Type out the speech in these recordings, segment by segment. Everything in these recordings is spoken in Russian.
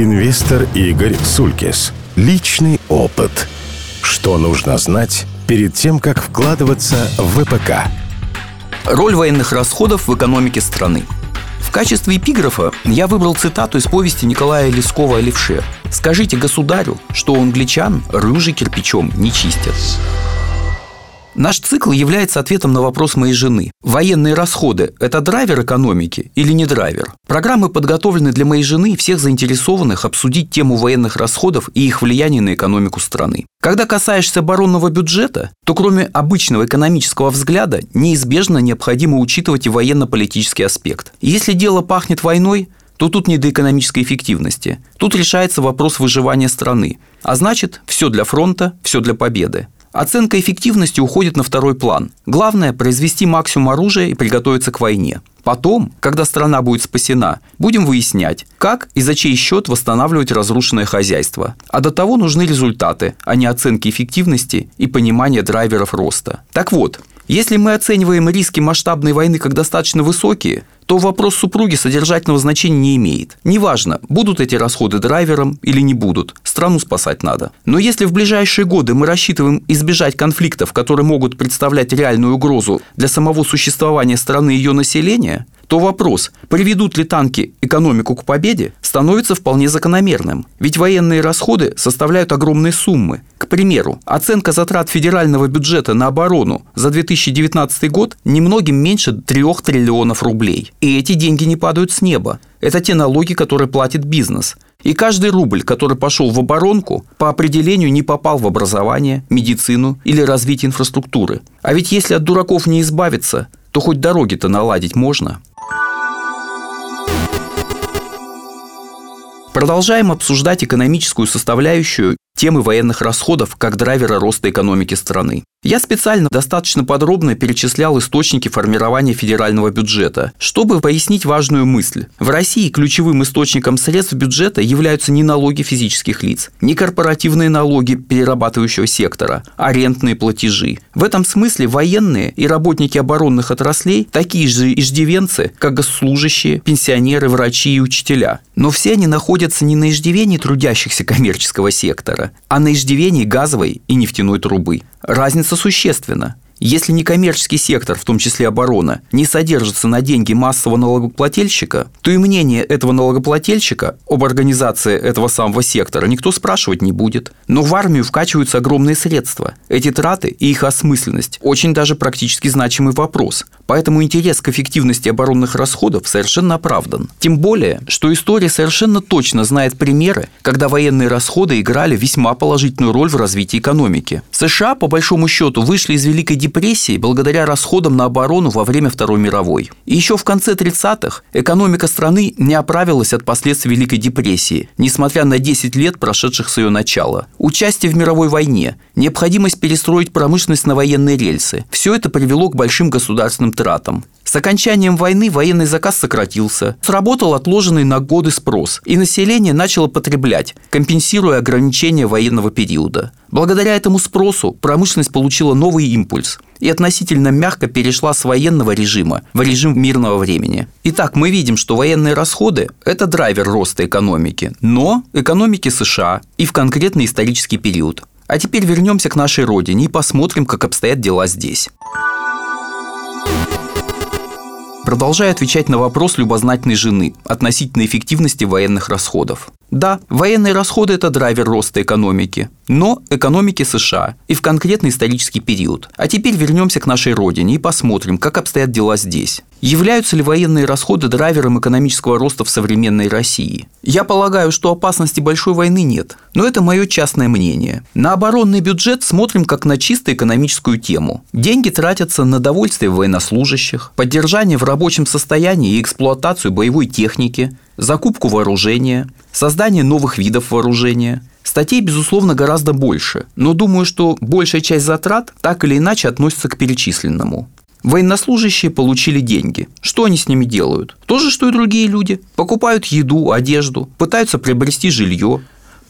Инвестор Игорь Сулькис. Личный опыт. Что нужно знать перед тем, как вкладываться в ВПК? Роль военных расходов в экономике страны. В качестве эпиграфа я выбрал цитату из повести Николая Лескова о левше. «Скажите государю, что англичан рыжий кирпичом не чистят». Наш цикл является ответом на вопрос моей жены. Военные расходы – это драйвер экономики или не драйвер? Программы подготовлены для моей жены и всех заинтересованных обсудить тему военных расходов и их влияние на экономику страны. Когда касаешься оборонного бюджета, то кроме обычного экономического взгляда неизбежно необходимо учитывать и военно-политический аспект. Если дело пахнет войной, то тут не до экономической эффективности. Тут решается вопрос выживания страны. А значит, все для фронта, все для победы. Оценка эффективности уходит на второй план. Главное – произвести максимум оружия и приготовиться к войне. Потом, когда страна будет спасена, будем выяснять, как и за чей счет восстанавливать разрушенное хозяйство. А до того нужны результаты, а не оценки эффективности и понимание драйверов роста. Так вот, если мы оцениваем риски масштабной войны как достаточно высокие, то вопрос супруги содержательного значения не имеет. Неважно, будут эти расходы драйвером или не будут, страну спасать надо. Но если в ближайшие годы мы рассчитываем избежать конфликтов, которые могут представлять реальную угрозу для самого существования страны и ее населения, то вопрос, приведут ли танки экономику к победе, становится вполне закономерным. Ведь военные расходы составляют огромные суммы. К примеру, оценка затрат федерального бюджета на оборону за 2019 год немногим меньше 3 триллионов рублей. И эти деньги не падают с неба. Это те налоги, которые платит бизнес. И каждый рубль, который пошел в оборонку, по определению не попал в образование, медицину или развитие инфраструктуры. А ведь если от дураков не избавиться, то хоть дороги-то наладить можно. Продолжаем обсуждать экономическую составляющую темы военных расходов как драйвера роста экономики страны. Я специально достаточно подробно перечислял источники формирования федерального бюджета, чтобы пояснить важную мысль. В России ключевым источником средств бюджета являются не налоги физических лиц, не корпоративные налоги перерабатывающего сектора, а рентные платежи. В этом смысле военные и работники оборонных отраслей такие же иждивенцы, как госслужащие, пенсионеры, врачи и учителя. Но все они находятся не на иждивении трудящихся коммерческого сектора, а на иждивении газовой и нефтяной трубы. Разница существенна. Если некоммерческий сектор, в том числе оборона, не содержится на деньги массового налогоплательщика, то и мнение этого налогоплательщика об организации этого самого сектора никто спрашивать не будет. Но в армию вкачиваются огромные средства. Эти траты и их осмысленность – очень даже практически значимый вопрос. Поэтому интерес к эффективности оборонных расходов совершенно оправдан. Тем более, что история совершенно точно знает примеры, когда военные расходы играли весьма положительную роль в развитии экономики. США, по большому счету, вышли из Великой депрессии благодаря расходам на оборону во время Второй мировой. И еще в конце 30-х экономика страны не оправилась от последствий Великой депрессии, несмотря на 10 лет, прошедших с ее начала. Участие в мировой войне, необходимость перестроить промышленность на военные рельсы – все это привело к большим государственным тратам. С окончанием войны военный заказ сократился, сработал отложенный на годы спрос, и население начало потреблять, компенсируя ограничения военного периода. Благодаря этому спросу промышленность получила новый импульс и относительно мягко перешла с военного режима в режим мирного времени. Итак, мы видим, что военные расходы – это драйвер роста экономики, но экономики США и в конкретный исторический период. А теперь вернемся к нашей родине и посмотрим, как обстоят дела здесь. Продолжая отвечать на вопрос любознательной жены относительно эффективности военных расходов. Да, военные расходы – это драйвер роста экономики, но экономики США и в конкретный исторический период. А теперь вернемся к нашей родине и посмотрим, как обстоят дела здесь. Являются ли военные расходы драйвером экономического роста в современной России? Я полагаю, что опасности большой войны нет, но это мое частное мнение. На оборонный бюджет смотрим как на чисто экономическую тему. Деньги тратятся на довольствие военнослужащих, поддержание в рабочем состоянии и эксплуатацию боевой техники, закупку вооружения, создание новых видов вооружения. Статей, безусловно, гораздо больше, но думаю, что большая часть затрат так или иначе относится к перечисленному. Военнослужащие получили деньги. Что они с ними делают? То же, что и другие люди. Покупают еду, одежду, пытаются приобрести жилье,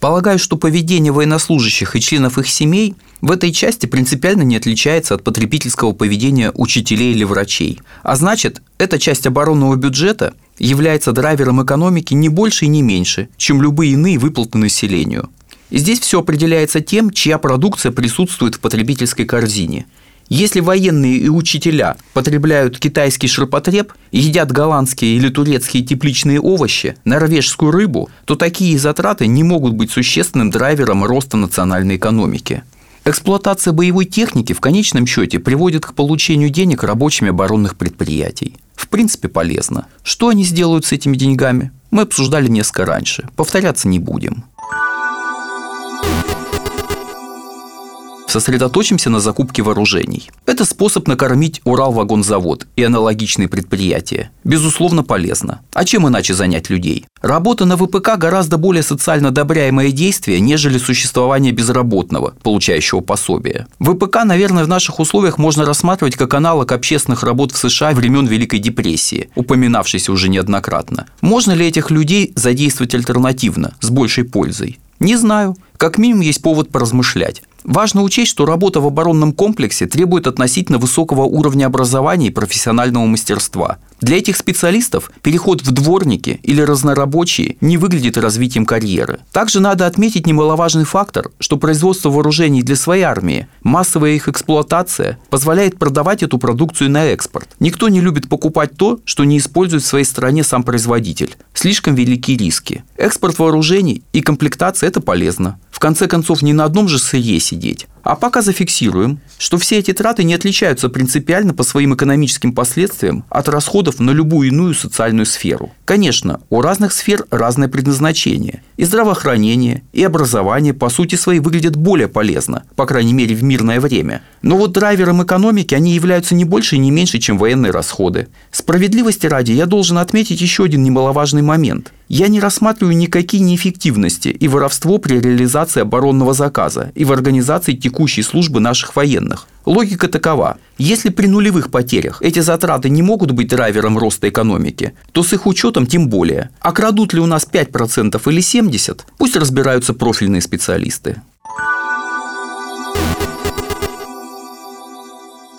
Полагаю, что поведение военнослужащих и членов их семей в этой части принципиально не отличается от потребительского поведения учителей или врачей. А значит, эта часть оборонного бюджета является драйвером экономики не больше и не меньше, чем любые иные выплаты населению. И здесь все определяется тем, чья продукция присутствует в потребительской корзине. Если военные и учителя потребляют китайский ширпотреб, едят голландские или турецкие тепличные овощи, норвежскую рыбу, то такие затраты не могут быть существенным драйвером роста национальной экономики. Эксплуатация боевой техники в конечном счете приводит к получению денег рабочими оборонных предприятий. В принципе, полезно. Что они сделают с этими деньгами? Мы обсуждали несколько раньше. Повторяться не будем. Сосредоточимся на закупке вооружений. Это способ накормить Уралвагонзавод и аналогичные предприятия. Безусловно, полезно. А чем иначе занять людей? Работа на ВПК гораздо более социально одобряемое действие, нежели существование безработного, получающего пособие. ВПК, наверное, в наших условиях можно рассматривать как аналог общественных работ в США времен Великой депрессии, упоминавшейся уже неоднократно. Можно ли этих людей задействовать альтернативно, с большей пользой? Не знаю. Как минимум есть повод поразмышлять. Важно учесть, что работа в оборонном комплексе требует относительно высокого уровня образования и профессионального мастерства. Для этих специалистов переход в дворники или разнорабочие не выглядит развитием карьеры. Также надо отметить немаловажный фактор, что производство вооружений для своей армии, массовая их эксплуатация позволяет продавать эту продукцию на экспорт. Никто не любит покупать то, что не использует в своей стране сам производитель. Слишком велики риски. Экспорт вооружений и комплектация – это полезно. В конце концов, не на одном же сырье сидеть. А пока зафиксируем, что все эти траты не отличаются принципиально по своим экономическим последствиям от расходов на любую иную социальную сферу. Конечно, у разных сфер разное предназначение. И здравоохранение, и образование по сути своей выглядят более полезно, по крайней мере в мирное время. Но вот драйвером экономики они являются не больше и не меньше, чем военные расходы. Справедливости ради я должен отметить еще один немаловажный момент. Я не рассматриваю никакие неэффективности и воровство при реализации оборонного заказа и в организации текущей службы наших военных. Логика такова. Если при нулевых потерях эти затраты не могут быть драйвером роста экономики, то с их учетом тем более. А крадут ли у нас 5% или 70%, пусть разбираются профильные специалисты.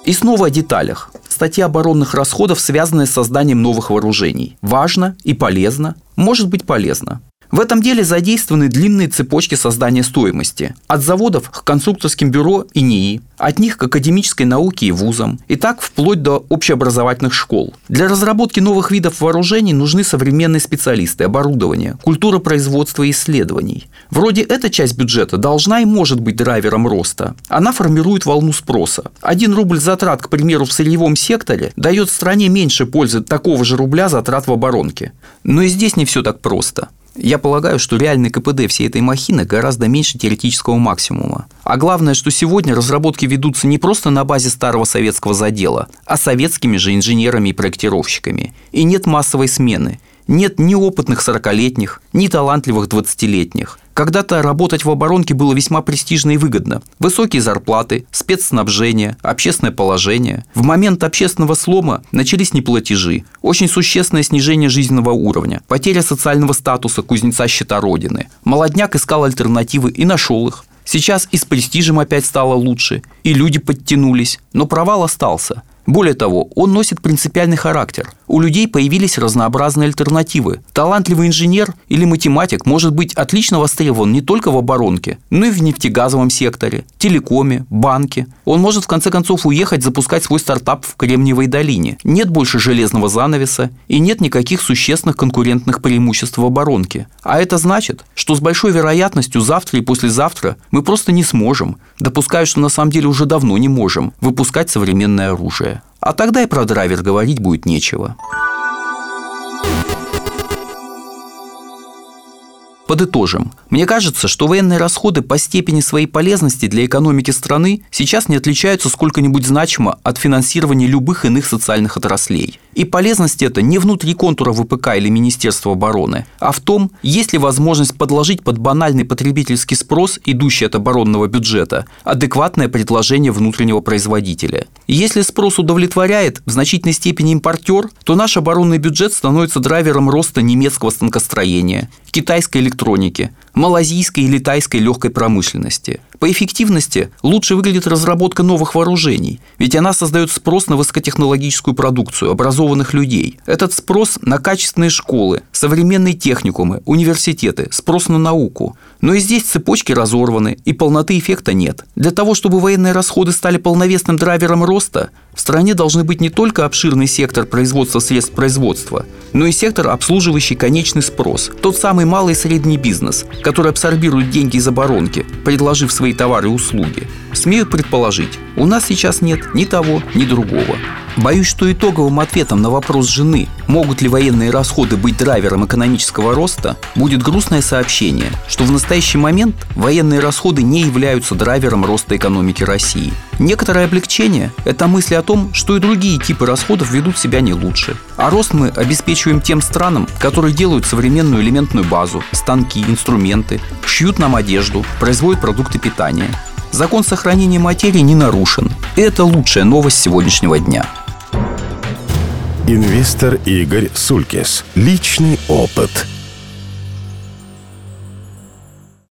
И снова о деталях. Статья оборонных расходов, связанная с созданием новых вооружений. Важно и полезно. Может быть полезно. В этом деле задействованы длинные цепочки создания стоимости. От заводов к конструкторским бюро и НИИ, от них к академической науке и вузам, и так вплоть до общеобразовательных школ. Для разработки новых видов вооружений нужны современные специалисты, оборудование, культура производства и исследований. Вроде эта часть бюджета должна и может быть драйвером роста. Она формирует волну спроса. Один рубль затрат, к примеру, в сырьевом секторе дает стране меньше пользы такого же рубля затрат в оборонке. Но и здесь не все так просто. Я полагаю, что реальный КПД всей этой махины гораздо меньше теоретического максимума. А главное, что сегодня разработки ведутся не просто на базе старого советского задела, а советскими же инженерами и проектировщиками. И нет массовой смены. Нет ни опытных 40-летних, ни талантливых 20-летних. Когда-то работать в оборонке было весьма престижно и выгодно. Высокие зарплаты, спецснабжение, общественное положение. В момент общественного слома начались неплатежи, очень существенное снижение жизненного уровня, потеря социального статуса кузнеца счета Родины. Молодняк искал альтернативы и нашел их. Сейчас и с престижем опять стало лучше, и люди подтянулись, но провал остался – более того, он носит принципиальный характер. У людей появились разнообразные альтернативы. Талантливый инженер или математик может быть отлично востребован не только в оборонке, но и в нефтегазовом секторе, телекоме, банке. Он может в конце концов уехать запускать свой стартап в Кремниевой долине. Нет больше железного занавеса и нет никаких существенных конкурентных преимуществ в оборонке. А это значит, что с большой вероятностью завтра и послезавтра мы просто не сможем, допускаю, что на самом деле уже давно не можем, выпускать современное оружие. А тогда и про драйвер говорить будет нечего. Подытожим. Мне кажется, что военные расходы по степени своей полезности для экономики страны сейчас не отличаются сколько-нибудь значимо от финансирования любых иных социальных отраслей. И полезность это не внутри контура ВПК или Министерства обороны, а в том, есть ли возможность подложить под банальный потребительский спрос, идущий от оборонного бюджета, адекватное предложение внутреннего производителя. И если спрос удовлетворяет в значительной степени импортер, то наш оборонный бюджет становится драйвером роста немецкого станкостроения, китайской электроники, малазийской или тайской легкой промышленности. По эффективности лучше выглядит разработка новых вооружений, ведь она создает спрос на высокотехнологическую продукцию образованных людей. Этот спрос на качественные школы, современные техникумы, университеты, спрос на науку. Но и здесь цепочки разорваны, и полноты эффекта нет. Для того, чтобы военные расходы стали полновесным драйвером роста, в стране должны быть не только обширный сектор производства средств производства, но и сектор, обслуживающий конечный спрос. Тот самый малый и средний бизнес, который абсорбирует деньги из оборонки, предложив свои товары и услуги. Смею предположить, у нас сейчас нет ни того, ни другого. Боюсь, что итоговым ответом на вопрос жены, могут ли военные расходы быть драйвером экономического роста, будет грустное сообщение, что в настоящий момент военные расходы не являются драйвером роста экономики России. Некоторое облегчение – это мысли о том, что и другие типы расходов ведут себя не лучше. А рост мы обеспечиваем тем странам, которые делают современную элементную базу, станки, инструменты, шьют нам одежду, производят продукты питания. Закон сохранения материи не нарушен. Это лучшая новость сегодняшнего дня. Инвестор Игорь Сулькис. Личный опыт –